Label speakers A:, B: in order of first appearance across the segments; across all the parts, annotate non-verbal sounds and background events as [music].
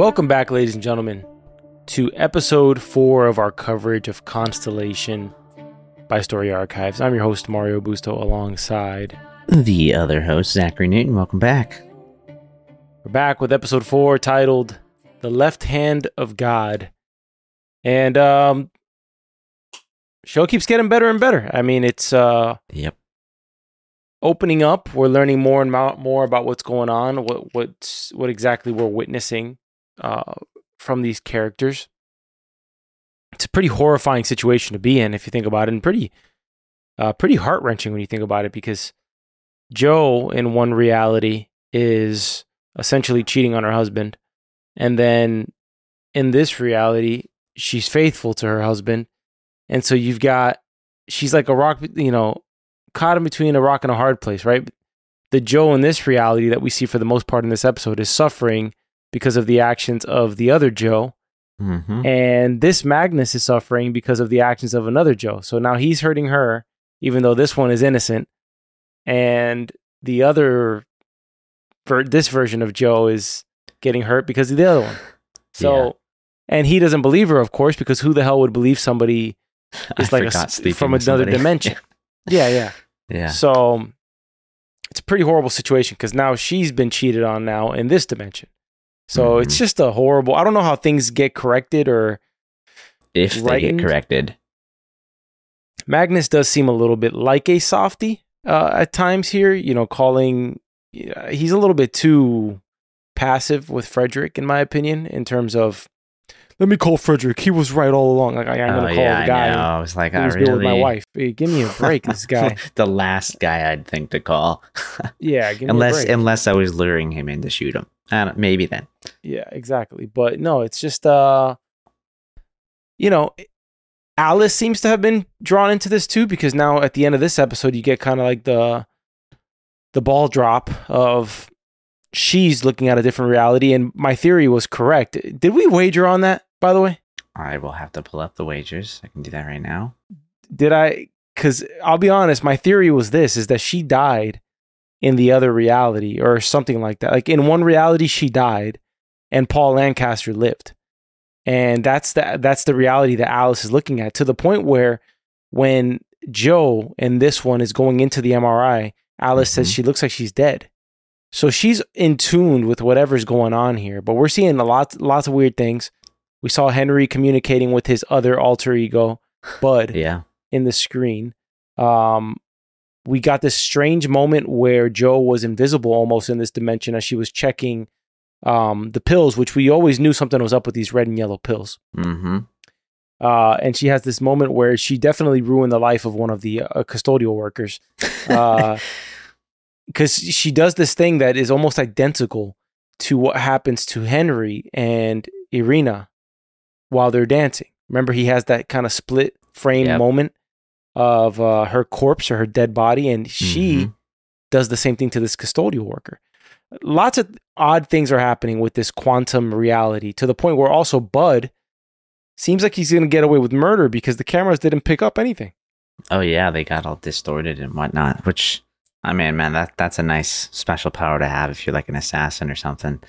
A: Welcome back, ladies and gentlemen, to episode four of our coverage of Constellation by Story Archives. I'm your host, Mario Busto, alongside
B: The other host, Zachary Newton. Welcome back.
A: We're back with episode four titled The Left Hand of God. And um show keeps getting better and better. I mean, it's uh
B: Yep.
A: opening up. We're learning more and more about what's going on, what what's what exactly we're witnessing uh, from these characters. It's a pretty horrifying situation to be in if you think about it, and pretty uh, pretty heart wrenching when you think about it, because Jo in one reality is essentially cheating on her husband, and then in this reality she's faithful to her husband, and so you've got she's like a rock, you know, caught in between a rock and a hard place, right? The Jo in this reality that we see for the most part in this episode is suffering because of the actions of the other Jo.
B: Mm-hmm.
A: And this Magnus is suffering because of the actions of another Jo. So now he's hurting her, even though this one is innocent. And the other, ver- this version of Jo is getting hurt because of the other one. So,
B: Yeah.
A: and he doesn't believe her, of course, because who the hell would believe somebody [laughs] is
B: I
A: like a,
B: forgot
A: s-
B: sleeping
A: from another dimension? [laughs] yeah, yeah.
B: yeah.
A: So it's a pretty horrible situation because now she's been cheated on now in this dimension. So it's
B: Mhm.
A: just a horrible. I don't know how things get corrected or
B: If they get corrected.
A: Magnus does seem a little bit like a softy uh, at times here. You know, calling he's a little bit too passive with Frederic, in my opinion, in terms of let me call Frederic. He was right all along. Like I, am
B: oh,
A: gonna call
B: yeah,
A: the guy
B: I know. I was like, I
A: was
B: really.
A: dealing with my wife. Hey, give me a break, this guy. [laughs]
B: the last guy I'd think to call. [laughs]
A: Yeah, give me a
B: unless
A: break.
B: unless I was luring him in to shoot him. I don't, maybe then.
A: Yeah, exactly. But no, it's just uh you know, Alice seems to have been drawn into this too because now at the end of this episode you get kind of like the the ball drop of she's looking at a different reality and my theory was correct. Did we wager on that by the way?
B: I will have to pull up the wagers. I can do that right now.
A: Did I cuz I'll be honest, my theory was this is that she died in the other reality or something like that. Like in one reality she died and Paul Lancaster lived. And that's the that's the reality that Alice is looking at to the point where when Jo in this one is going into the MRI, Alice says
B: Mhm.
A: she looks like she's dead. So she's in tune with whatever's going on here, but we're seeing a lot lots of weird things. We saw Henry communicating with his other alter ego, Bud [laughs]
B: Yeah.
A: in the screen. Um, we got this strange moment where Jo was invisible almost in this dimension as she was checking um, the pills, which we always knew something was up with these red and yellow pills.
B: Mm-hmm.
A: Uh, and she has this moment where she definitely ruined the life of one of the uh, custodial workers [laughs] because she does this thing that is almost identical to what happens to Henry and Irina while they're dancing. Remember, he has that kind of split frame
B: Yep.
A: moment of uh, her corpse or her dead body, and she
B: Mhm.
A: does the same thing to this custodial worker. Lots of odd things are happening with this quantum reality to the point where also Bud seems like he's going to get away with murder because the cameras didn't pick up anything.
B: Oh yeah, they got all distorted and whatnot. Which I mean, man, that that's a nice special power to have if you're like an assassin or something.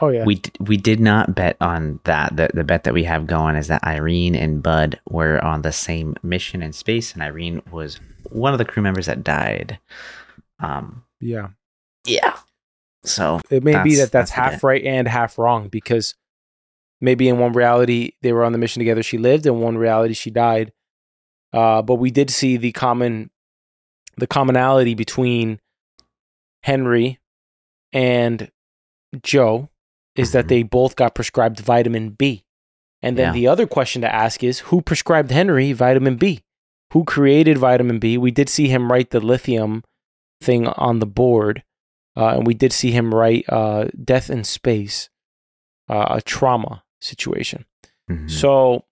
A: Oh yeah,
B: We we did not bet on that. The the bet that we have going is that Irene and Bud were on the same mission in space, and Irene was one of the crew members that died. Um.
A: yeah.
B: Yeah. So
A: It may be that that's,
B: that's
A: half right and half wrong because maybe in one reality they were on the mission together, she lived, in one reality she died. Uh, but we did see the common, the commonality between Henry and Jo is that
B: Mhm.
A: they both got prescribed vitamin B. And then
B: Yeah.
A: the other question to ask is who prescribed Henry vitamin B? Who created vitamin B? We did see him write the lithium thing on the board. Uh, and we did see him write uh, Death in Space, uh, a trauma situation.
B: mhm.
A: So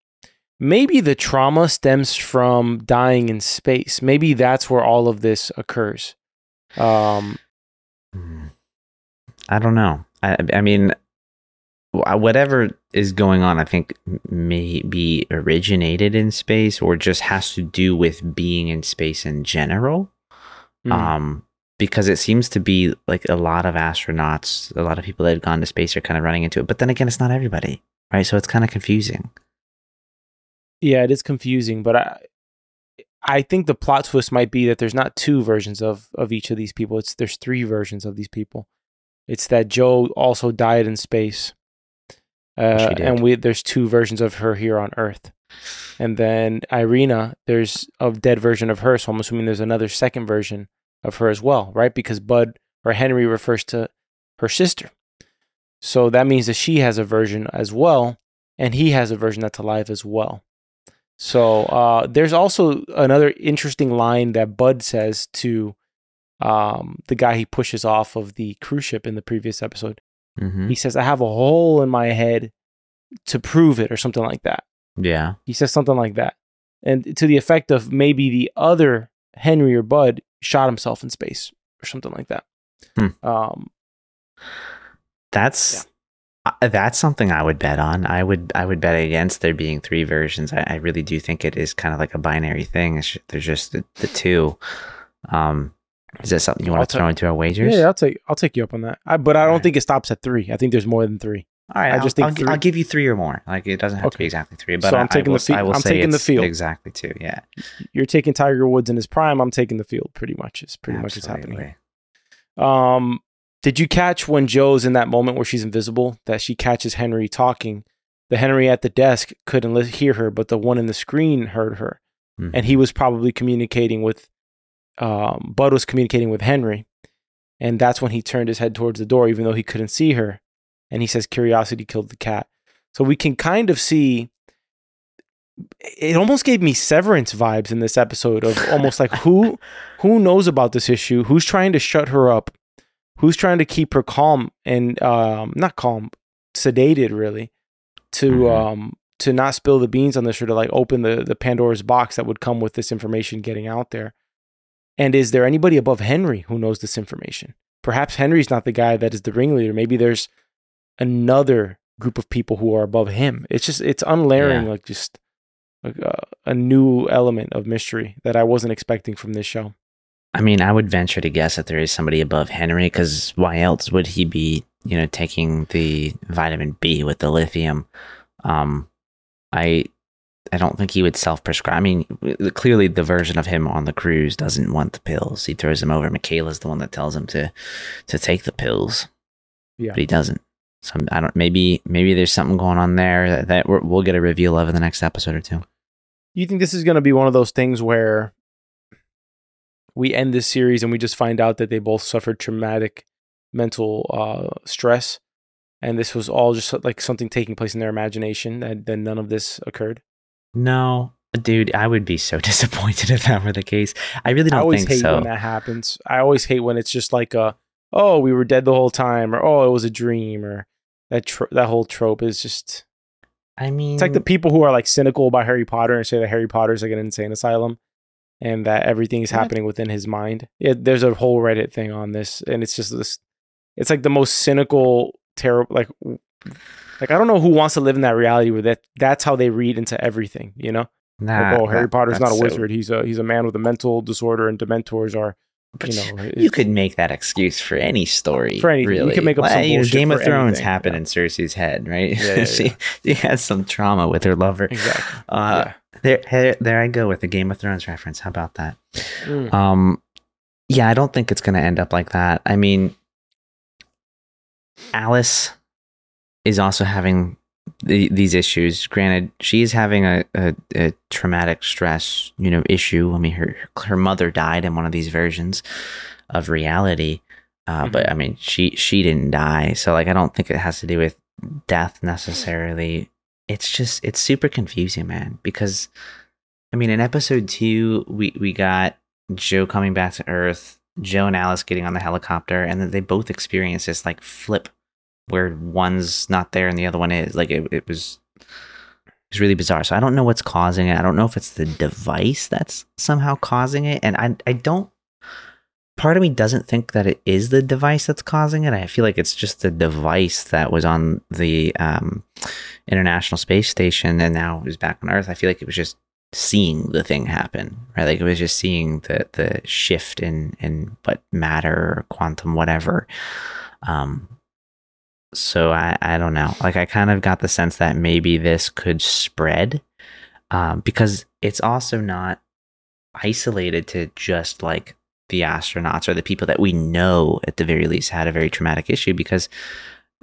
A: maybe the trauma stems from dying in space. Maybe that's where all of this occurs. Um,
B: Mm. I don't know. I, I mean, whatever is going on, I think may be originated in space or just has to do with being in space in general.
A: mm,
B: Um, because it seems to be like a lot of astronauts, a lot of people that have gone to space are kind of running into it. But then again, it's not everybody, right? So it's kind of confusing.
A: Yeah, it is confusing, but I I think the plot twist might be that there's not two versions of of each of these people. It's there's three versions of these people. It's that Jo also died in space, uh, and we there's two versions of her here on Earth, and then Irina there's a dead version of her. So I'm assuming there's another second version of her as well, right? Because Bud or Henry refers to her sister, so that means that she has a version as well, and he has a version that's alive as well. So uh, there's also another interesting line that Bud says to um, the guy he pushes off of the cruise ship in the previous episode.
B: Mm-hmm.
A: He says, "I have a hole in my head to prove it," or something like that.
B: Yeah,
A: He says something like that, and to the effect of maybe the other Henry or Bud shot himself in space or something like that.
B: Hmm.
A: Um,
B: that's uh, that's something I would bet on. I would I would bet against there being three versions. I, I really do think it is kind of like a binary thing. It's, there's just the, the two. Um, is that something you want
A: I'll
B: to throw into our wagers?
A: yeah, I'll take I'll take you up on that. I, but I don't
B: Alright.
A: think it stops at three. I think there's more than three.
B: All right,
A: I
B: I'll,
A: just think
B: I'll,
A: three-
B: I'll give you three or more. Like it doesn't have to be exactly three, but
A: So
B: I,
A: I'm taking
B: I will,
A: the fi-
B: I will
A: I'm
B: say
A: taking the field.
B: exactly two. Yeah,
A: You're taking Tiger Woods in his prime. I'm taking the field. Pretty much is pretty much what's happening.
B: Absolutely.
A: Um, did you catch when Jo's in that moment where she's invisible that she catches Henry talking? The Henry at the desk couldn't li- hear her, but the one in the screen heard her,
B: Mhm.
A: and he was probably communicating with. Um, Bud was communicating with Henry, and that's when he turned his head towards the door, even though he couldn't see her. And he says, "Curiosity killed the cat." So we can kind of see. It almost gave me Severance vibes in this episode of almost like who who knows about this issue, who's trying to shut her up, who's trying to keep her calm and um, not calm, sedated really, to
B: Mhm.
A: um, to not spill the beans on this or to like open the the Pandora's box that would come with this information getting out there. And is there anybody above Henry who knows this information? Perhaps Henry's not the guy that is the ringleader. Maybe there's another group of people who are above him. It's just it's unlayering
B: Yeah.
A: like just a, a new element of mystery that I wasn't expecting from this show.
B: I mean, I would venture to guess that there is somebody above Henry, because why else would he be, you know, taking the vitamin B with the lithium? Um, I, I don't think he would self-prescribe. I mean, clearly the version of him on the cruise doesn't want the pills. He throws them over. Michaela's the one that tells him to, to take the pills.
A: Yeah.
B: but he doesn't. So I don't. Maybe, maybe there's something going on there that, that we're, we'll get a reveal of in the next episode or two.
A: You think this is going to be one of those things where we end this series and we just find out that they both suffered traumatic mental uh, stress, and this was all just like something taking place in their imagination, that then none of this occurred?
B: No, dude, I would be so [laughs] disappointed if that were the case. I really don't
A: always
B: think
A: hate
B: so.
A: when that happens. I always hate when it's just like a, oh, we were dead the whole time, or oh, it was a dream, or that tro- that whole trope is just.
B: I mean,
A: It's like the people who are like cynical about Harry Potter and say that Harry Potter's like an insane asylum and that everything is happening within his mind. Yeah, there's a whole Reddit thing on this and it's just this it's like the most cynical terrible like like I don't know who wants to live in that reality where that that's how they read into everything, you know?
B: nah,
A: like, oh, Harry
B: that-
A: Potter's not a
B: that's so-
A: wizard. He's a he's a man with a mental disorder and dementors are,
B: But
A: you know,
B: you could make that excuse for any story.
A: For any, anything. You could make up
B: Well,
A: some
B: you know, Game of Thrones
A: anything,
B: happened
A: yeah.
B: in Cersei's head, right?
A: Yeah, yeah, [laughs]
B: she, she had some trauma with her lover.
A: exactly.
B: Uh, there, there, there I go with the Game of Thrones reference. How about that?
A: Mm.
B: Um, yeah, I don't think it's going to end up like that. I mean, Alice is also having the, these issues. Granted, she is having a, a, a traumatic stress, you know, issue. I mean, her her mother died in one of these versions of reality, uh, but I mean, she she didn't die, so like, I don't think it has to do with death necessarily. It's just it's super confusing, man. Because I mean, in episode two, we we got Jo coming back to Earth, Jo and Alice getting on the helicopter, and then they both experience this like flip where one's not there and the other one is. Like it, it was it's really bizarre. So I don't know what's causing it. I don't know if it's the device that's somehow causing it. And I I don't part of me doesn't think that it is the device that's causing it. I feel like it's just the device that was on the um, International Space Station and now is back on Earth. I feel like it was just seeing the thing happen, right? Like it was just seeing the the shift in in what matter or quantum whatever. Um, so I I don't know. Like I kind of got the sense that maybe this could spread, um, because it's also not isolated to just like the astronauts or the people that we know at the very least had a very traumatic issue because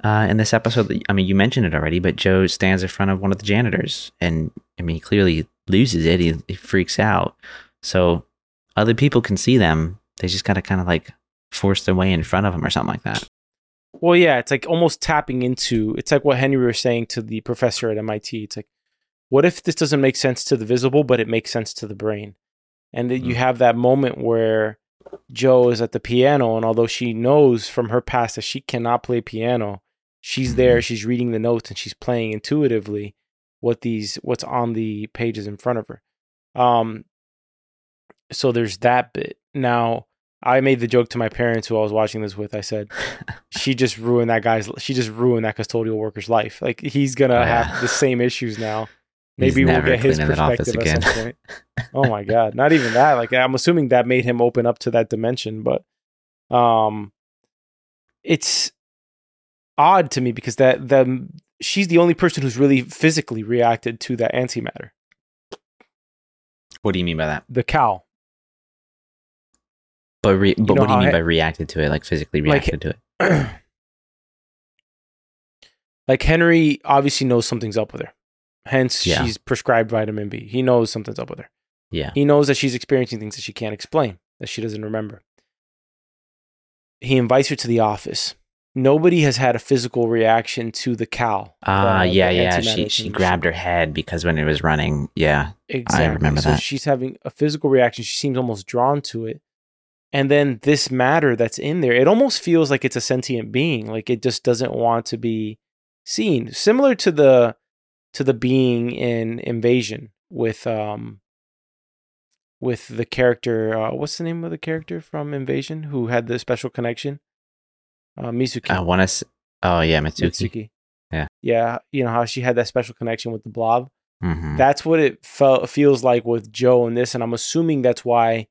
B: uh, in this episode, I mean, you mentioned it already, but Jo stands in front of one of the janitors, and I mean, he clearly loses it. He, he freaks out. So other people can see them. They just got to kind of like force their way in front of him or something like that.
A: Well, yeah, it's like almost tapping into. It's like what Henry was saying to the professor at MIT. It's like, what if this doesn't make sense to the visible, but it makes sense to the brain? And that you
B: Mm.
A: have that moment where Jo is at the piano, and although she knows from her past that she cannot play piano, she's there,
B: Mhm.
A: she's reading the notes, and she's playing intuitively what these what's on the pages in front of her. Um, so there's that bit. Now, I made the joke to my parents who I was watching this with. I said, [laughs] "She just ruined that guy's. She just ruined that custodial worker's life. Like he's gonna
B: Oh, yeah.
A: have the same issues now. [laughs] Maybe we'll get his perspective at
B: again.
A: some point. Oh my god, not even that. Like I'm assuming that made him open up to that dimension, but um, it's odd to me because that the she's the only person who's really physically reacted to that antimatter.
B: What do you mean by that?
A: The cow.
B: But re- but
A: know
B: what do you mean
A: I-
B: by reacted to it? Like physically
A: Like-
B: reacted to it? [clears throat]
A: like Henry obviously knows something's up with her. Hence,
B: Yeah.
A: she's prescribed vitamin B. He knows something's up with her.
B: Yeah.
A: He knows that she's experiencing things that she can't explain, that she doesn't remember. He invites her to the office. Nobody has had a physical reaction to the cow.
B: Ah,
A: the-
B: yeah, yeah. She she grabbed her head because when it was running, yeah.
A: Exactly.
B: remember
A: so
B: that.
A: she's having a physical reaction. She seems almost drawn to it. And then this matter that's in there, it almost feels like it's a sentient being. Like it just doesn't want to be seen. Similar to the to the being in Invasion with um with the character uh, what's the name of the character from Invasion who had the special connection? Uh Mizuki.
B: I want to. s- Oh yeah, Mitsuki.
A: Mitsuki.
B: Yeah.
A: Yeah, you know how she had that special connection with the blob.
B: hmm
A: That's what it felt feels like with Jo in this, and I'm assuming that's why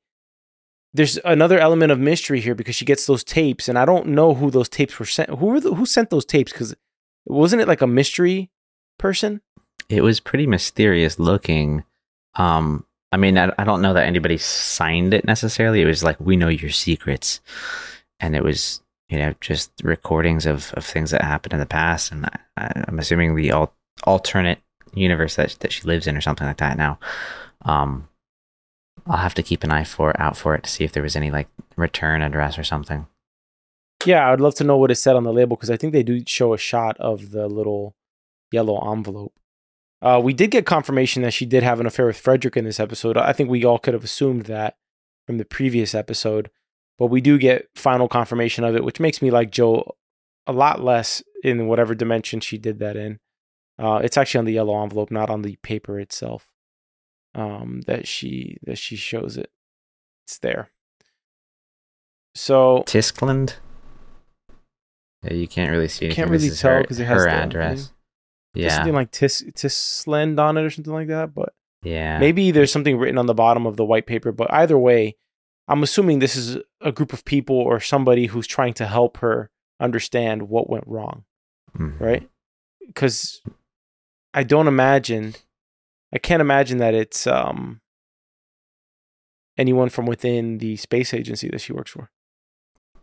A: there's another element of mystery here because she gets those tapes, and I don't know who those tapes were sent. Who were the, who sent those tapes? Because wasn't it like a mystery person?
B: It was pretty mysterious looking. Um, I mean, I, I don't know that anybody signed it necessarily. It was like we know your secrets, and it was you know just recordings of of things that happened in the past, and I, I'm assuming the al- alternate universe that that she lives in or something like that. Now, um, I'll have to keep an eye for out for it to see if there was any like return address or something.
A: Yeah, I'd love to know what it said on the label because I think they do show a shot of the little yellow envelope. Uh, we did get confirmation that she did have an affair with Frederic in this episode. I think we all could have assumed that from the previous episode, but we do get final confirmation of it, which makes me like Jo a lot less in whatever dimension she did that in. Uh, it's actually on the yellow envelope, not on the paper itself. Um, that she that she shows it. It's there. So
B: Tiskland. Yeah, you can't really see anything.
A: Can't really tell 'cause it has
B: her
A: the-
B: address.
A: There's
B: Yeah,
A: something like tis Tislend on it or something like that. But
B: yeah.
A: maybe there's something written on the bottom of the white paper. But either way, I'm assuming this is a group of people or somebody who's trying to help her understand what went wrong,
B: Mhm.
A: right? Because I don't imagine, I can't imagine that it's um anyone from within the space agency that she works for.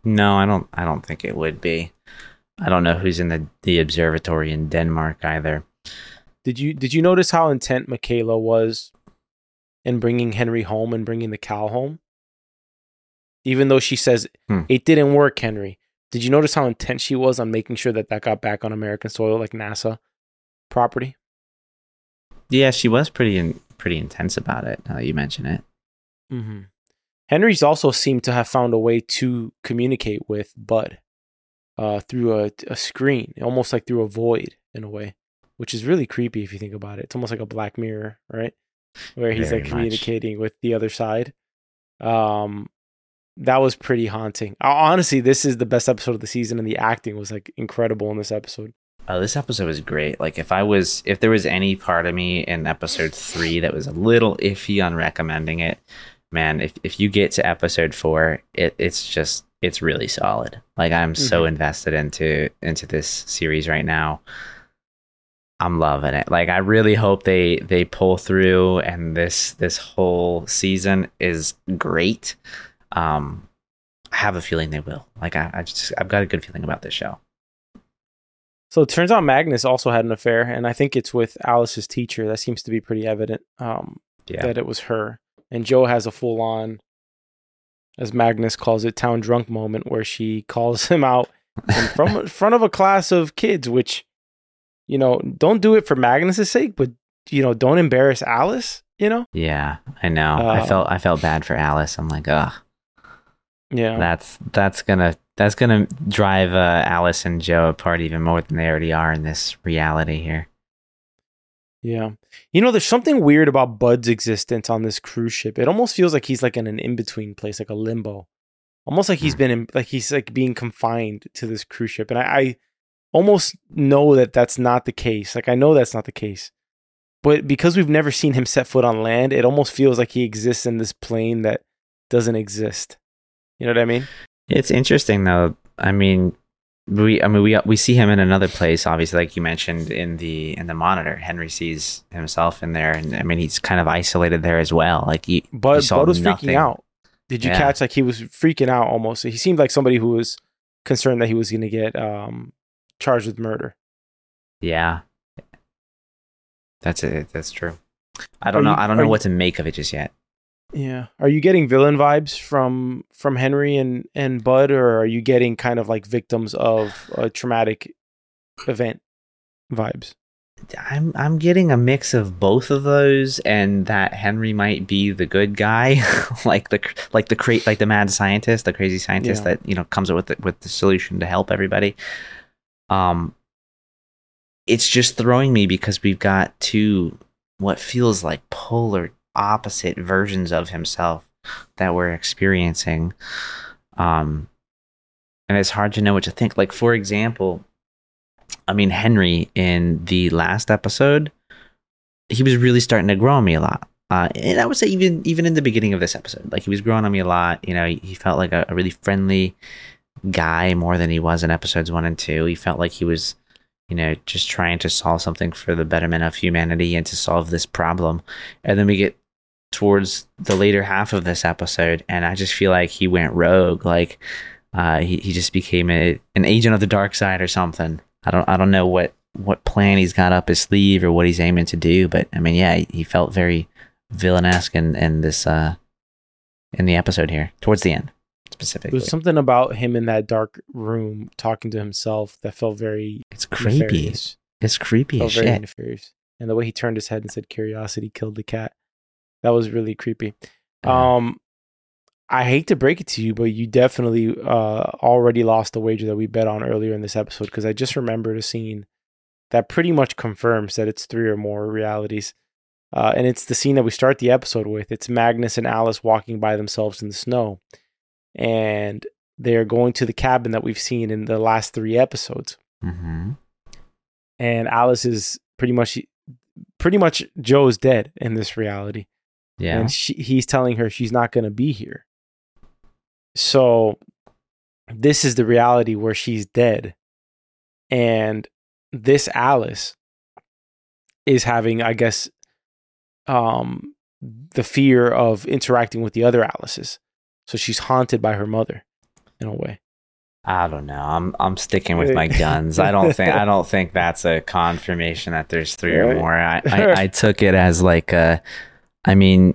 B: No, I don't. I don't think it would be. I don't know who's in the the observatory in Denmark either.
A: Did you did you notice how intent Michaela was in bringing Henry home and bringing the cow home? Even though she says
B: Hmm.
A: it didn't work, Henry. Did you notice how intent she was on making sure that that got back on American soil, like NASA property?
B: Yeah, she was pretty in, pretty intense about it. Now that you mention it.
A: Mm-hmm. Henry's also seemed to have found a way to communicate with Bud uh, through a, a screen, almost like through a void in a way, which is really creepy if you think about it. It's almost like a Black Mirror, right? Where he's
B: Very
A: like
B: much.
A: communicating with the other side. Um, that was pretty haunting. Honestly, this is the best episode of the season, and the acting was like incredible in this episode.
B: Oh, this episode was great. Like if I was if there was any part of me in episode 3 that was a little iffy on recommending it, man, if if you get to episode 4, it it's just it's really solid. Like I'm mm-hmm. so invested into into this series right now. I'm loving it. Like I really hope they they pull through and this this whole season is great. Um I have a feeling they will. Like I, I just I've got a good feeling about this show.
A: So it turns out Magnus also had an affair, and I think it's with Alice's teacher. That seems to be pretty evident. Um, yeah. that it was her. And Jo has a full on, as Magnus calls it, town drunk moment where she calls [laughs] him out in [laughs] from front of a class of kids, which, you know, don't do it for Magnus's sake, but you know, don't embarrass Alice. You know?
B: Yeah, I know. Uh, I felt I felt bad for Alice. I'm like, ugh.
A: Yeah,
B: that's that's gonna that's gonna drive uh, Alice and Jo apart even more than they already are in this reality here.
A: Yeah, you know, there's something weird about Bud's existence on this cruise ship. It almost feels like he's like in an in between place, like a limbo, almost like he's mm. been in, like he's like being confined to this cruise ship. And I, I almost know that that's not the case. Like I know that's not the case, but because we've never seen him set foot on land, it almost feels like he exists in this plane that doesn't exist. You know what I mean?
B: It's interesting though. I mean, we I mean we we see him in another place obviously like you mentioned in the in the monitor. Henry sees himself in there and I mean he's kind of isolated there as well. Like he
A: but Bud was nothing. freaking out. Did you yeah. catch like he was freaking out almost. He seemed like somebody who was concerned that he was going to get um charged with murder.
B: Yeah. That's it. That's true. I don't are know. you, I don't know you, what to make of it just yet
A: yeah. Are you getting villain vibes from from Henry and and Bud, or are you getting kind of like victims of a traumatic event vibes?
B: I'm I'm getting a mix of both of those, and that Henry might be the good guy, [laughs] like the like the cra- like the mad scientist, the crazy scientist yeah. that you know comes up with the, with the solution to help everybody. Um, it's just throwing me because we've got two what feels like polar opposite versions of himself that we're experiencing. Um, and it's hard to know what to think. Like, for example, I mean, Henry in the last episode, he was really starting to grow on me a lot. Uh, and I would say even even in the beginning of this episode, like he was growing on me a lot. You know, he, he felt like a, a really friendly guy more than he was in episodes one and two. He felt like he was you know, just trying to solve something for the betterment of humanity and to solve this problem. And then we get towards the later half of this episode, and I just feel like he went rogue. Like uh, he he just became a, an agent of the dark side or something. I don't I don't know what what plan he's got up his sleeve or what he's aiming to do, but I mean, yeah, he felt very villainesque in in this uh in the episode here towards the end specifically.
A: There's something about him in that dark room talking to himself that felt very
B: it's creepy. Nefarious. It's creepy felt as shit. Nefarious.
A: And the way he turned his head and said curiosity killed the cat. That was really creepy. Um, I hate to break it to you, but you definitely uh, already lost the wager that we bet on earlier in this episode because I just remembered a scene that pretty much confirms that it's three or more realities. Uh, and it's the scene that we start the episode with. It's Magnus and Alice walking by themselves in the snow. And they're going to the cabin that we've seen in the last three episodes.
B: Mm-hmm.
A: And Alice is pretty much, pretty much Jo's dead in this reality.
B: Yeah.
A: And she, he's telling her she's not going to be here. So this is the reality where she's dead. And this Alice is having, I guess, um, the fear of interacting with the other Alices. So she's haunted by her mother in a way.
B: I don't know. I'm I'm sticking with my [laughs] guns. I don't think I don't think that's a confirmation that there's three or more. I, I, [laughs] I took it as like a I mean,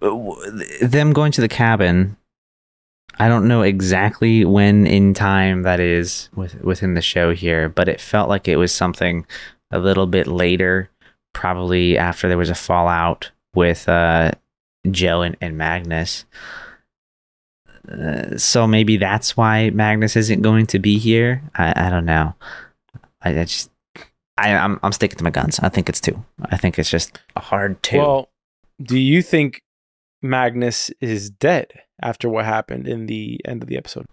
B: them going to the cabin. I don't know exactly when in time that is with, within the show here, but it felt like it was something a little bit later, probably after there was a fallout with uh, Jo and, and Magnus. Uh, so maybe that's why Magnus isn't going to be here. I, I don't know. I, I just I, am I'm, I'm sticking to my guns. I think it's two. I think it's just a hard two.
A: Well, do you think Magnus is dead after what happened in the end of the episode?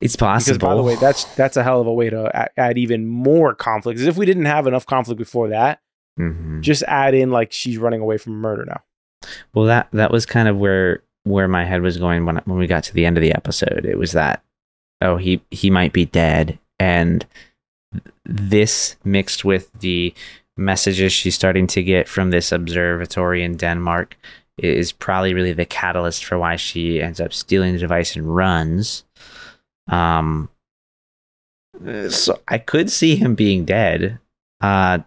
B: It's possible.
A: Because by the way, that's that's a hell of a way to a- add even more conflict. As if we didn't have enough conflict before that,
B: Mhm.
A: just add in like she's running away from murder now.
B: Well, that that was kind of where where my head was going when when we got to the end of the episode. It was that oh he he might be dead, and this mixed with the messages she's starting to get from this observatory in Denmark is probably really the catalyst for why she ends up stealing the device and runs. Um, so I could see him being dead, uh,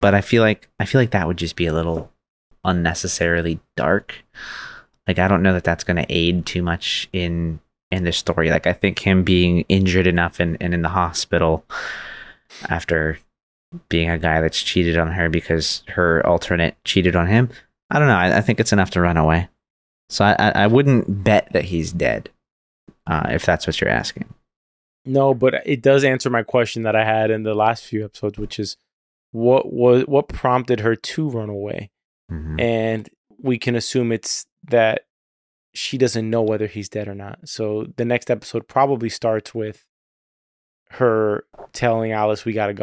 B: but I feel like I feel like that would just be a little unnecessarily dark. Like I don't know that that's going to aid too much in in the story. Like I think him being injured enough and, and in the hospital after being a guy that's cheated on her because her alternate cheated on him. I don't know. I, I think it's enough to run away. So I, I, I wouldn't bet that he's dead, uh, if that's what you're asking.
A: No, but it does answer my question that I had in the last few episodes, which is what was what prompted her to run away,
B: Mhm.
A: and we can assume it's that she doesn't know whether he's dead or not. So the next episode probably starts with her telling Alice we got to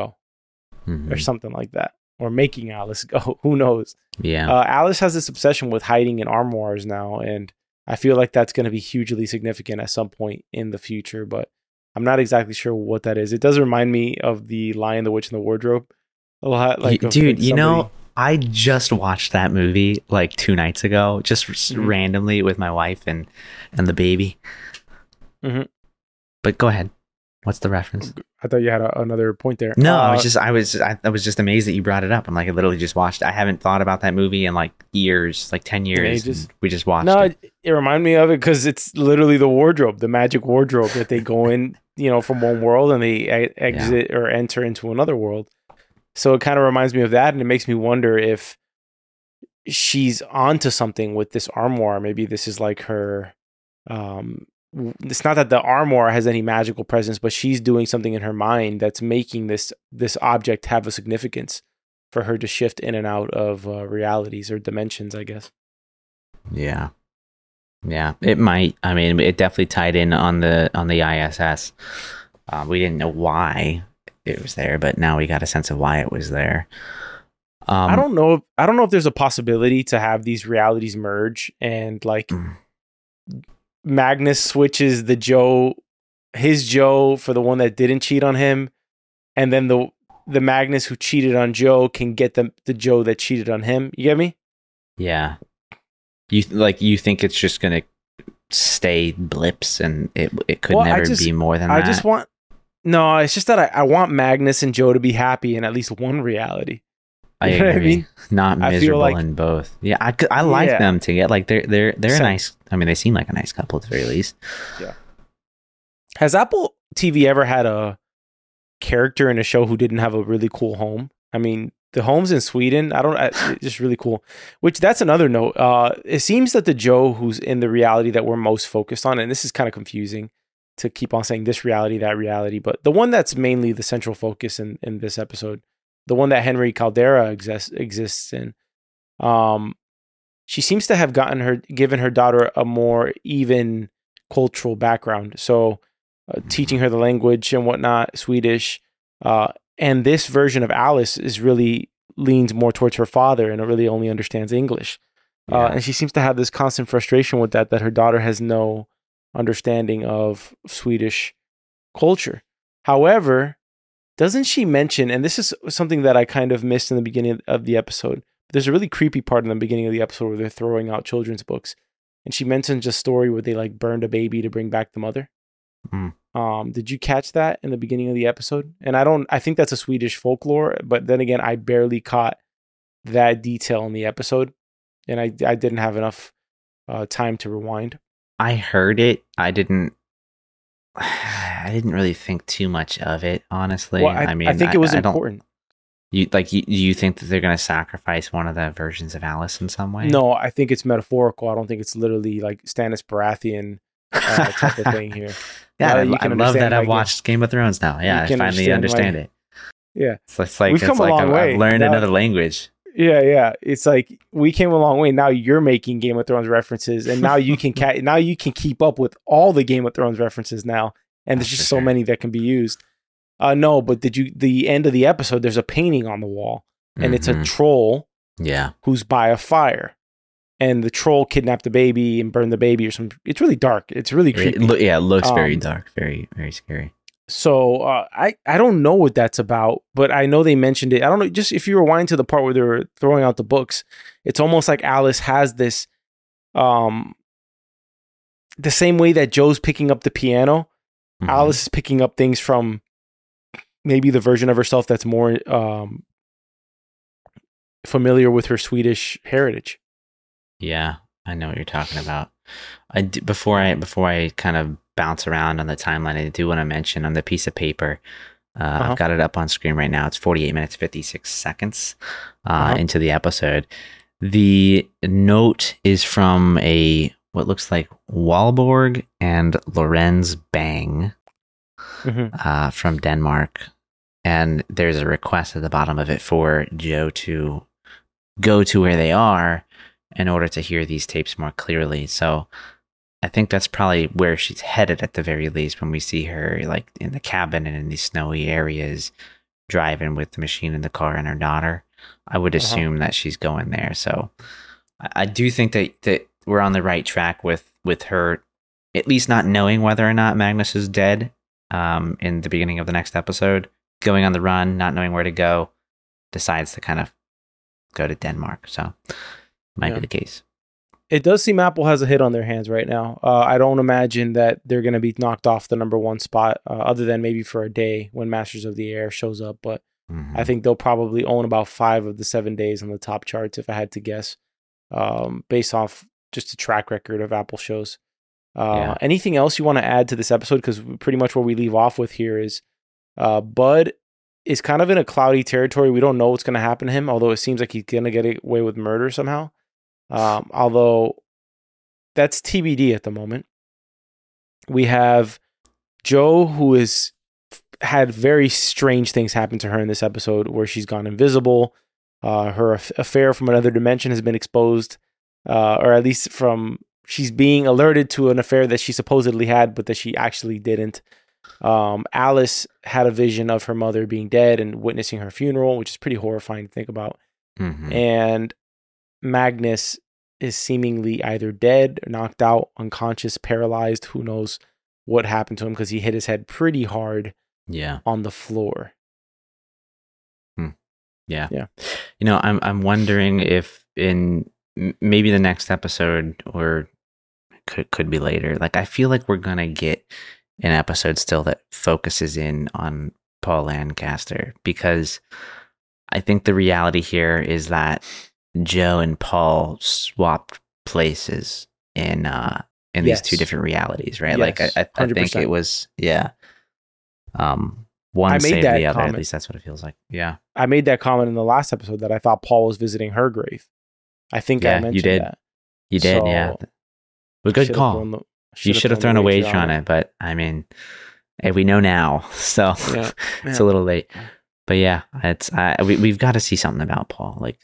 A: go or something like that, or making Alice go. [laughs] Who knows?
B: Yeah.
A: Uh, Alice has this obsession with hiding in armoires now, and I feel like that's going to be hugely significant at some point in the future. But I'm not exactly sure what that is. It does remind me of the Lion, the Witch, and the Wardrobe a lot. Like, of,
B: dude,
A: like,
B: you know, I just watched that movie like two nights ago, just
A: Mhm.
B: randomly with my wife and and the baby.
A: Mhm.
B: But go ahead. What's the reference?
A: I thought you had a, another point there.
B: No, I
A: Uh,
B: was just I was I, I was just amazed that you brought it up. I'm like I literally just watched. I haven't thought about that movie in like years, like ten years.
A: just-
B: we just watched
A: no,
B: it.
A: it, reminded me of it because it's literally the wardrobe, the magic wardrobe that they go [laughs] in, you know, from one world and they exit or enter into another world. So it kind of reminds me of that, and it makes me wonder if she's onto something with this armoire. Maybe this is like her. Um, it's not that the armor has any magical presence, but she's doing something in her mind that's making this this object have a significance for her to shift in and out of uh, realities or dimensions. I guess.
B: Yeah, yeah. It might. I mean, it definitely tied in on the on the ISS. Uh, we didn't know why it was there, but now we got a sense of why it was there. Um,
A: I don't know. If, I don't know if there's a possibility to have these realities merge and like
B: Mm.
A: Magnus switches the Jo, his Jo for the one that didn't cheat on him, and then the the Magnus who cheated on Jo can get the the Jo that cheated on him. You get me?
B: Yeah. You th- like you think it's just gonna stay blips and it it could
A: Well,
B: never
A: just-
B: be more than
A: I
B: that.
A: just want. No, it's just that I, I want Magnus and Jo to be happy in at least one reality.
B: I [laughs]
A: you know what I
B: agree.
A: mean?
B: Not
A: I
B: miserable
A: like-
B: in both. Yeah, I, I like
A: Yeah.
B: them to get like they're they're they're a nice. I mean, they seem like a nice couple at the very least. Yeah.
A: Has Apple TV ever had a character in a show who didn't have a really cool home? I mean, the homes in Sweden, I don't, I- [sighs] it's just really cool. Which that's another note. Uh, it seems that the Jo who's in the reality that we're most focused on, and this is kind of confusing to keep on saying this reality, that reality, but the one that's mainly the central focus in in this episode, the one that Henry Caldera exists exists in, um, she seems to have gotten her given her daughter a more even cultural background. So uh, teaching her the language and whatnot, Swedish. Uh, and this version of Alice is really leans more towards her father and really only understands English. Uh, and she seems to have this constant frustration with that, that her daughter has no understanding of Swedish culture. However, doesn't she mention, and this is something that I kind of missed in the beginning of the episode, there's a really creepy part in the beginning of the episode where they're throwing out children's books. And she mentions a story where they like burned a baby to bring back the mother.
B: Mm.
A: Um, did you catch that in the beginning of the episode? And I don't, I think that's a Swedish folklore, but then again, I barely caught that detail in the episode, and I I didn't have enough uh, time to rewind.
B: I heard it. I didn't. [sighs] I didn't really think too much of it, honestly.
A: Well, I,
B: I mean,
A: I think it was
B: I
A: important.
B: You like you, you think that they're gonna sacrifice one of the versions of Alice in some way?
A: No, I think it's metaphorical. I don't think it's literally like Stannis Baratheon uh, type of thing here. [laughs]
B: Yeah, I,
A: you
B: I love that I've watched Game of Thrones now. Yeah, I finally
A: understand
B: understand
A: why-
B: it.
A: Yeah.
B: So it's like
A: We've
B: it's
A: come a long
B: I've,
A: way.
B: I've learned
A: That-
B: another language.
A: Yeah, yeah. It's like we came a long way. Now you're making Game of Thrones references, and now you can [laughs] ca- now you can keep up with all the Game of Thrones references now and there's just so many that can be used. Uh, no, but did you? The end of the episode, there's a painting on the wall, and it's a
B: Mhm.
A: troll
B: yeah.
A: who's by a fire, and the troll kidnapped the baby and burned the baby or some. It's really dark. It's really
B: It,
A: creepy.
B: loo- yeah, it looks very
A: Um,
B: dark, very very scary.
A: So uh, I I don't know what that's about, but I know they mentioned it. I don't know. Just if you rewind to the part where they were throwing out the books, it's almost like Alice has this, um, the same way that Jo's picking up the piano.
B: Mhm.
A: Alice is picking up things from maybe the version of herself that's more um familiar with her Swedish heritage.
B: Yeah, I know what you're talking about. I d- before I before I kind of bounce around on the timeline, I do want to mention on the piece of paper. Uh,
A: Uh-huh.
B: I've got it up on screen right now. It's 48 minutes 56 seconds uh,
A: Uh-huh.
B: into the episode. The note is from a what looks like Walborg and Lorenz Bang
A: Mhm.
B: uh, from Denmark, and there's a request at the bottom of it for Jo to go to where they are in order to hear these tapes more clearly. So I think that's probably where she's headed at the very least when we see her like in the cabin and in these snowy areas driving with the machine in the car and her daughter. I would
A: Uh-huh.
B: assume that she's going there. So I, I do think that, that we're on the right track with with her at least not knowing whether or not Magnus is dead um, in the beginning of the next episode, going on the run, not knowing where to go, decides to kind of go to Denmark. So might
A: Yeah.
B: be the case.
A: It does seem Apple has a hit on their hands right now. Uh, I don't imagine that they're going to be knocked off the number one spot, uh, other than maybe for a day when Masters of the Air shows up. But
B: Mhm.
A: I think they'll probably own about five of the seven days on the top charts, if I had to guess, um, based off just the track record of Apple shows. Uh,
B: Yeah.
A: Anything else you want to add to this episode? Because pretty much where we leave off with here is uh, Bud is kind of in a cloudy territory. We don't know what's going to happen to him, although it seems like he's going to get away with murder somehow. Um, although that's TBD at the moment. We have Jo, who has had very strange things happen to her in this episode, where she's gone invisible. Uh, her affair from another dimension has been exposed, uh, or at least from she's being alerted to an affair that she supposedly had, but that she actually didn't. Um, Alice had a vision of her mother being dead and witnessing her funeral, which is pretty horrifying to think about
B: Mhm.
A: and Magnus is seemingly either dead, knocked out, unconscious, paralyzed. Who knows what happened to him because he hit his head pretty hard
B: yeah.
A: on the floor. Hmm.
B: Yeah.
A: Yeah.
B: You know, I'm I'm wondering if in maybe the next episode or could could be later. Like I feel like we're going to get an episode still that focuses in on Paul Lancaster because I think the reality here is that Jo and Paul swapped places in uh in these two different realities, right? Like I, I, I think it was yeah. Um one
A: I made
B: saved
A: that
B: the other, at least that's what it feels like. Yeah.
A: I made that comment in the last episode that I thought Paul was visiting her grave. I think I
B: Yeah, you
A: mentioned
B: did.
A: that.
B: You did, yeah.
A: So,
B: Well, good call.
A: thrown the-
B: you should have thrown
A: the
B: a
A: wager
B: on it, but I mean, hey, we know now, [laughs] so
A: Yeah,
B: it's a little late. But yeah, it's uh, we we've got to see something about Paul. Like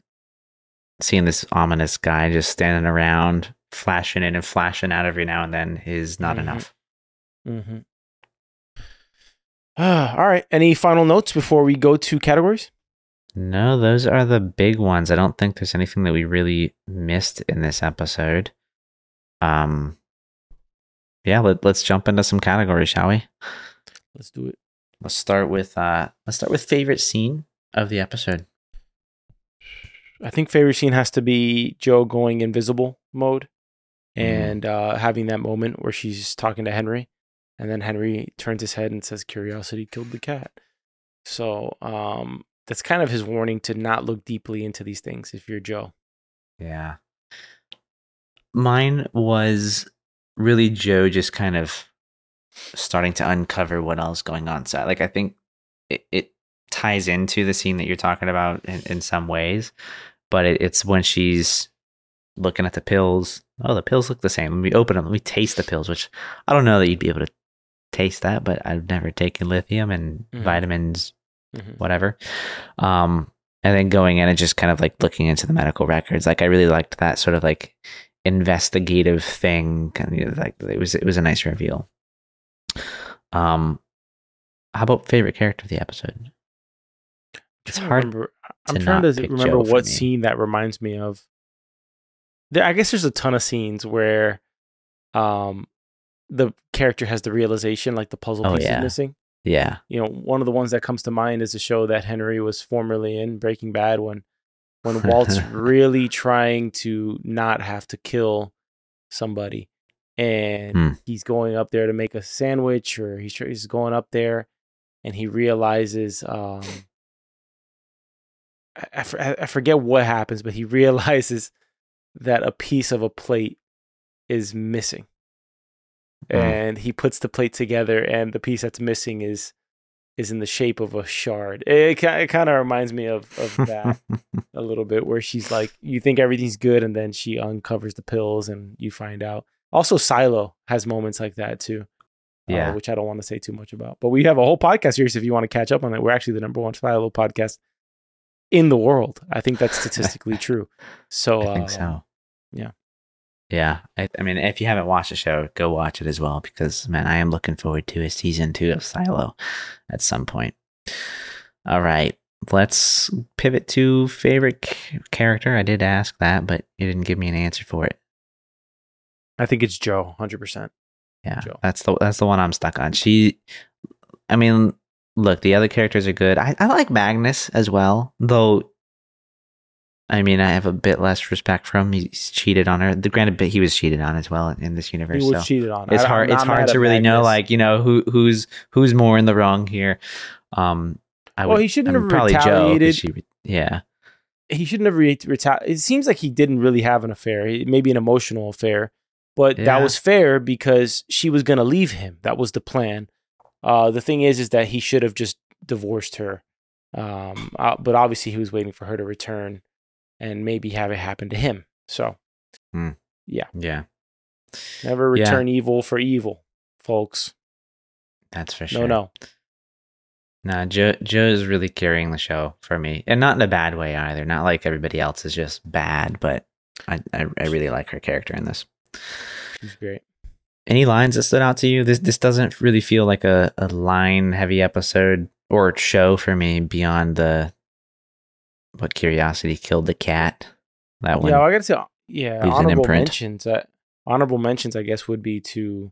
B: seeing this ominous guy just standing around, flashing in and flashing out every now and then is not
A: Mhm.
B: enough.
A: Mm-hmm. All right. Any final notes before we go to categories?
B: No, those are the big ones. I don't think there's anything that we really missed in this episode. Um, yeah, let, let's jump into some categories, shall we?
A: Let's do it.
B: Let's start with uh, let's start with favorite scene of the episode.
A: I think favorite scene has to be Jo going invisible mode
B: Mm.
A: and uh, having that moment where she's talking to Henry, and then Henry turns his head and says, "Curiosity killed the cat." So um, that's kind of his warning to not look deeply into these things if you're Jo.
B: Yeah. Mine was really Jo just kind of starting to uncover what else going on. So like I think it, it ties into the scene that you're talking about in, in some ways, but it, it's when she's looking at the pills. Oh, the pills look the same. Let me open them. Let me taste the pills, which I don't know that you'd be able to taste that, but I've never taken lithium and
A: Mhm.
B: vitamins
A: Mhm.
B: whatever. Um, and then going in and just kind of like looking into the medical records. Like I really liked that sort of like investigative thing. Kind of like it was it was a nice reveal. Um, how about favorite character of the episode? It's hard
A: remember- I'm trying to remember
B: Jo
A: what scene that reminds me of. There, I guess there's a ton of scenes where, um, the character has the realization, like the puzzle
B: Oh,
A: piece
B: yeah.
A: is missing.
B: Yeah.
A: You know, one of the ones that comes to mind is a show that Henry was formerly in, Breaking Bad, when when Walt's [laughs] really trying to not have to kill somebody, and
B: Hmm.
A: he's going up there to make a sandwich, or he's he's going up there, and he realizes, um, I, I I- forget what happens, but he [laughs] realizes that a piece of a plate is missing,
B: Hmm.
A: and he puts the plate together, and the piece that's missing is is in the shape of a shard. It, it kind of reminds me of of that [laughs] a little bit where she's like you think everything's good and then she uncovers the pills and you find out also silo has moments like that too uh,
B: yeah.
A: which i don't want to say too much about but we have a whole podcast series if you want to catch up on it we're actually the number one silo podcast in the world i think that's [laughs] statistically true so
B: I think
A: uh,
B: so.
A: yeah.
B: Yeah. I, I mean, if you haven't watched the show, go watch it as well because, man, I am looking forward to a season two of Silo at some point. All right. Let's pivot to favorite c- character. I did ask that, but you didn't give me an answer for it.
A: i think it's jo 100%
B: Yeah,
A: Jo.
B: that's the that's the one I'm stuck on. She, I mean, look, the other characters are good. I, I like Magnus as well, though. I mean, I have a bit less respect for him. He's cheated on her. The granted, he was cheated on as well in this
A: he
B: universe.
A: was
B: so
A: cheated on
B: it's hard. It's hard to really know, like you know, who who's who's more in the wrong here. Um, I
A: Well,
B: would,
A: he shouldn't
B: I'm
A: have
B: probably Jo.
A: retaliated.
B: She, yeah,
A: he shouldn't have re- retali- It seems like he didn't really have an affair, He- maybe an emotional affair, but that was fair because she was going to leave him. That was the plan. Uh, the thing is, is that he should have just divorced her. Um, uh, but obviously, he was waiting for her to return and maybe have it happen to him. So
B: yeah. Yeah.
A: Never
B: Yeah.
A: return evil for evil, folks.
B: That's for sure.
A: No, no.
B: No, Jo Jo is really carrying the show for me, and not in a bad way either. Not like everybody else is just bad, but I I, I really like her character in this.
A: She's great.
B: Any lines that stood out to you? This this doesn't really feel like a, a line heavy episode or show for me beyond the what curiosity killed the cat. That one.
A: Yeah, well, I gotta say, yeah, honorable mentions. Uh, honorable mentions, I guess, would be to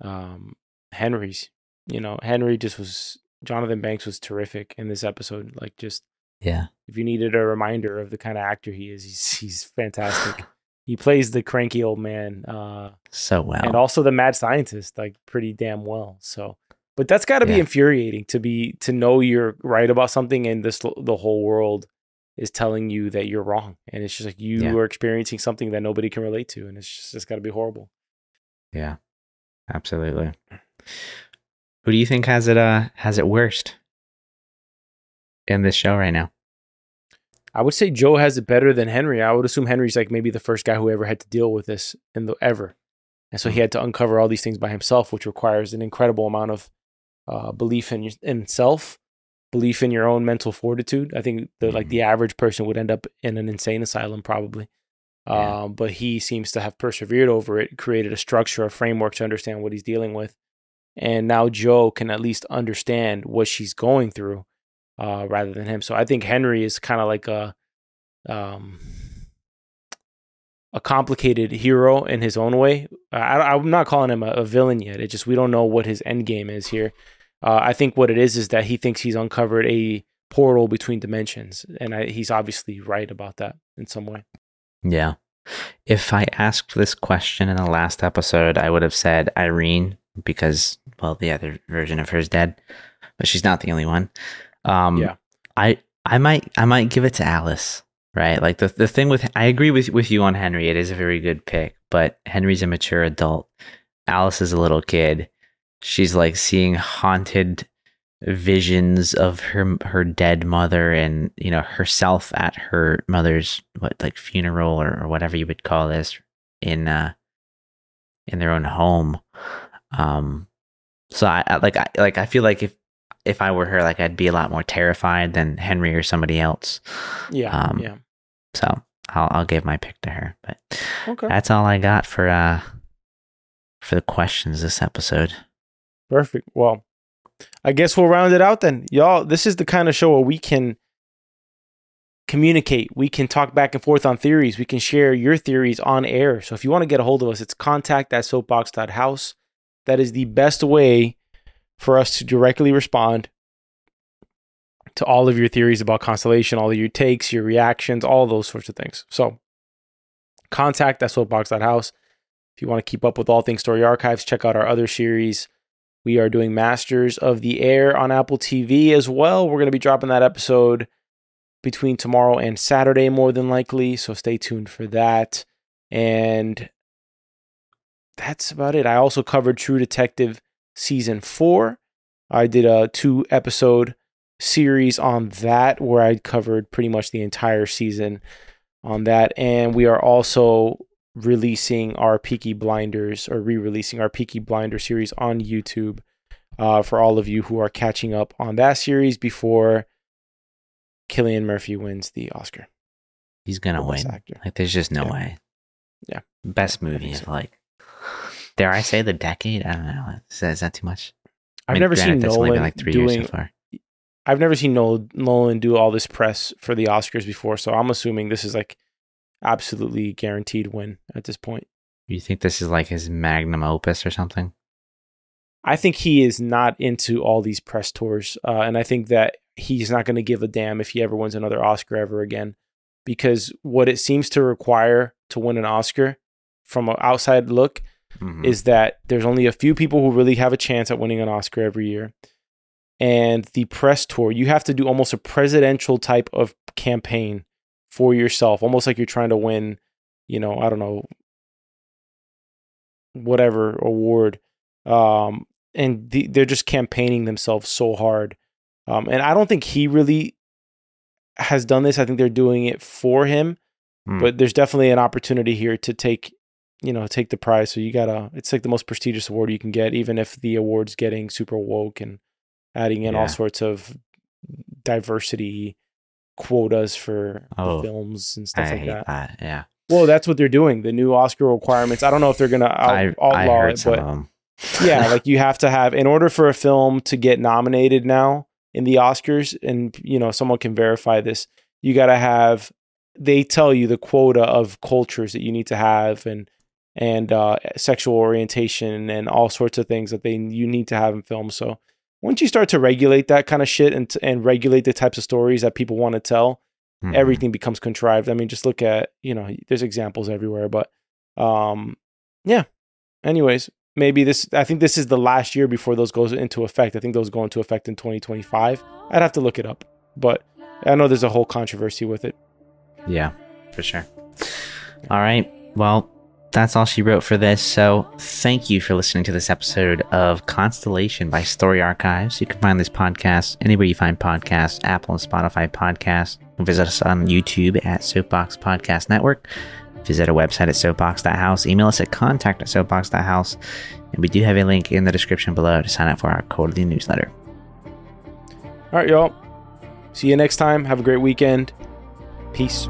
A: um, Henry's. You know, Henry just was Jonathan Banks was terrific in this episode. Like, just
B: yeah.
A: if you needed a reminder of the kind of actor he is, he's he's fantastic. [laughs] he plays the cranky old man, uh,
B: So well.
A: and also the mad scientist, like pretty damn well. So, but that's got to be
B: Yeah.
A: infuriating to be to know you're right about something, and this the whole world is telling you that you're wrong, and it's just like you
B: Yeah.
A: are experiencing something that nobody can relate to, and it's just it's got to be horrible.
B: yeah. Absolutely. Who do you think has it uh has it worst in this show right now?
A: I would say Jo has it better than Henry. I would assume Henry's like maybe the first guy who ever had to deal with this in the ever, and so he
B: Mhm.
A: had to uncover all these things by himself, which requires an incredible amount of uh, belief in in self, belief in your own mental fortitude. I think the like the average person would end up in an insane asylum probably,
B: Yeah.
A: um, but he seems to have persevered over it, created a structure, a framework to understand what he's dealing with, and now Jo can at least understand what she's going through uh, rather than him. So I think Henry is kind of like a um, a complicated hero in his own way. I, I'm not calling him a, a villain yet. It just we don't know what his end game is here. Uh, I think what it is is that he thinks he's uncovered a portal between dimensions, and I, he's obviously right about that in some way.
B: Yeah. If I asked this question in the last episode, I would have said Irene because, well, the other version of her is dead, but she's not the only one. Um,
A: Yeah.
B: I I might I might give it to Alice. Right, like the the thing with I agree with with you on Henry. It is a very good pick, but Henry's a mature adult. Alice is a little kid. She's like seeing haunted visions of her her dead mother and you know herself at her mother's what like funeral or, or whatever you would call this in uh in their own home um so I, I like I like I feel like if if I were her like I'd be a lot more terrified than Henry or somebody else
A: Yeah,
B: Um,
A: yeah.
B: so I'll I'll give my pick to her but
A: Okay,
B: that's all I got for uh for the questions this episode
A: Perfect. Well, I guess we'll round it out then. Y'all, this is the kind of show where we can communicate. We can talk back and forth on theories. We can share your theories on air. So if you want to get a hold of us, it's contact at soapbox.house. That is the best way for us to directly respond to all of your theories about constellation, all of your takes, your reactions, all those sorts of things. So contact at soapbox.house. If you want to keep up with all things story archives, check out our other series. We are doing Masters of the Air on Apple TV as well. We're going to be dropping that episode between tomorrow and Saturday, more than likely. So stay tuned for that. And that's about it. I also covered True Detective season four. I did a two episode series on that where I covered pretty much the entire season on that. And we are also releasing our Peaky Blinders or re releasing our Peaky Blinder series on YouTube uh, for all of you who are catching up on that series before Cillian Murphy wins the Oscar.
B: He's gonna win.
A: Best Actor.
B: Like, there's just no
A: Yeah.
B: way.
A: Yeah.
B: Best movie
A: so.
B: like, dare I say the decade? I don't know. Is that, is that too much? I
A: I've
B: mean,
A: never
B: granted,
A: seen
B: that's only been
A: Nolan
B: like three years
A: doing.
B: so far.
A: I've never seen Nolan, Nolan do all this press for the Oscars before, so I'm assuming this is like absolutely guaranteed win at this point.
B: You think this is like his magnum opus or something?
A: I think he is not into all these press tours, uh, and I think that he's not going to give a damn if he ever wins another Oscar ever again, because what it seems to require to win an Oscar from an outside look
B: Mhm.
A: is that there's only a few people who really have a chance at winning an Oscar every year. And the press tour, you have to do almost a presidential type of campaign for yourself, almost like you're trying to win, you know, I don't know, whatever award. Um, and the, they're just campaigning themselves so hard. Um, and I don't think he really has done this. I think they're doing it for him
B: Hmm.
A: but there's definitely an opportunity here to take you know take the prize so you gotta it's like the most prestigious award you can get even if the award's getting super woke and adding in
B: Yeah.
A: all sorts of diversity quotas for
B: Oh,
A: films and
B: I
A: stuff like
B: hate
A: that.
B: that. Yeah.
A: well that's what they're doing the new oscar requirements i don't know if they're gonna out,
B: I,
A: outlaw
B: I
A: it but yeah, [laughs] like you have to have in order for a film to get nominated now in the Oscars, and you know someone can verify this. You got to have. They tell you the quota of cultures that you need to have, and and uh, sexual orientation, and all sorts of things that they you need to have in film. So once you start to regulate that kind of shit and and regulate the types of stories that people want to tell,
B: Mhm.
A: everything becomes contrived. I mean, just look at you know, there's examples everywhere, but um, yeah. Anyways, maybe this. I think this is the last year before those goes into effect. I think those go into effect in 2025. I'd have to look it up, but I know there's a whole controversy with it.
B: Yeah, for sure. All right. Well, that's all she wrote for this. So thank you for listening to this episode of Constellation by Story Archives. You can find this podcast anywhere you find podcasts, Apple and Spotify podcasts. Visit us on YouTube at Soapbox Podcast Network. Visit our website at soapbox.house. Email us at contact at soapbox.house. And we do have a link in the description below to sign up for our quarterly newsletter.
A: All right, y'all. See you next time. Have a great weekend. Peace.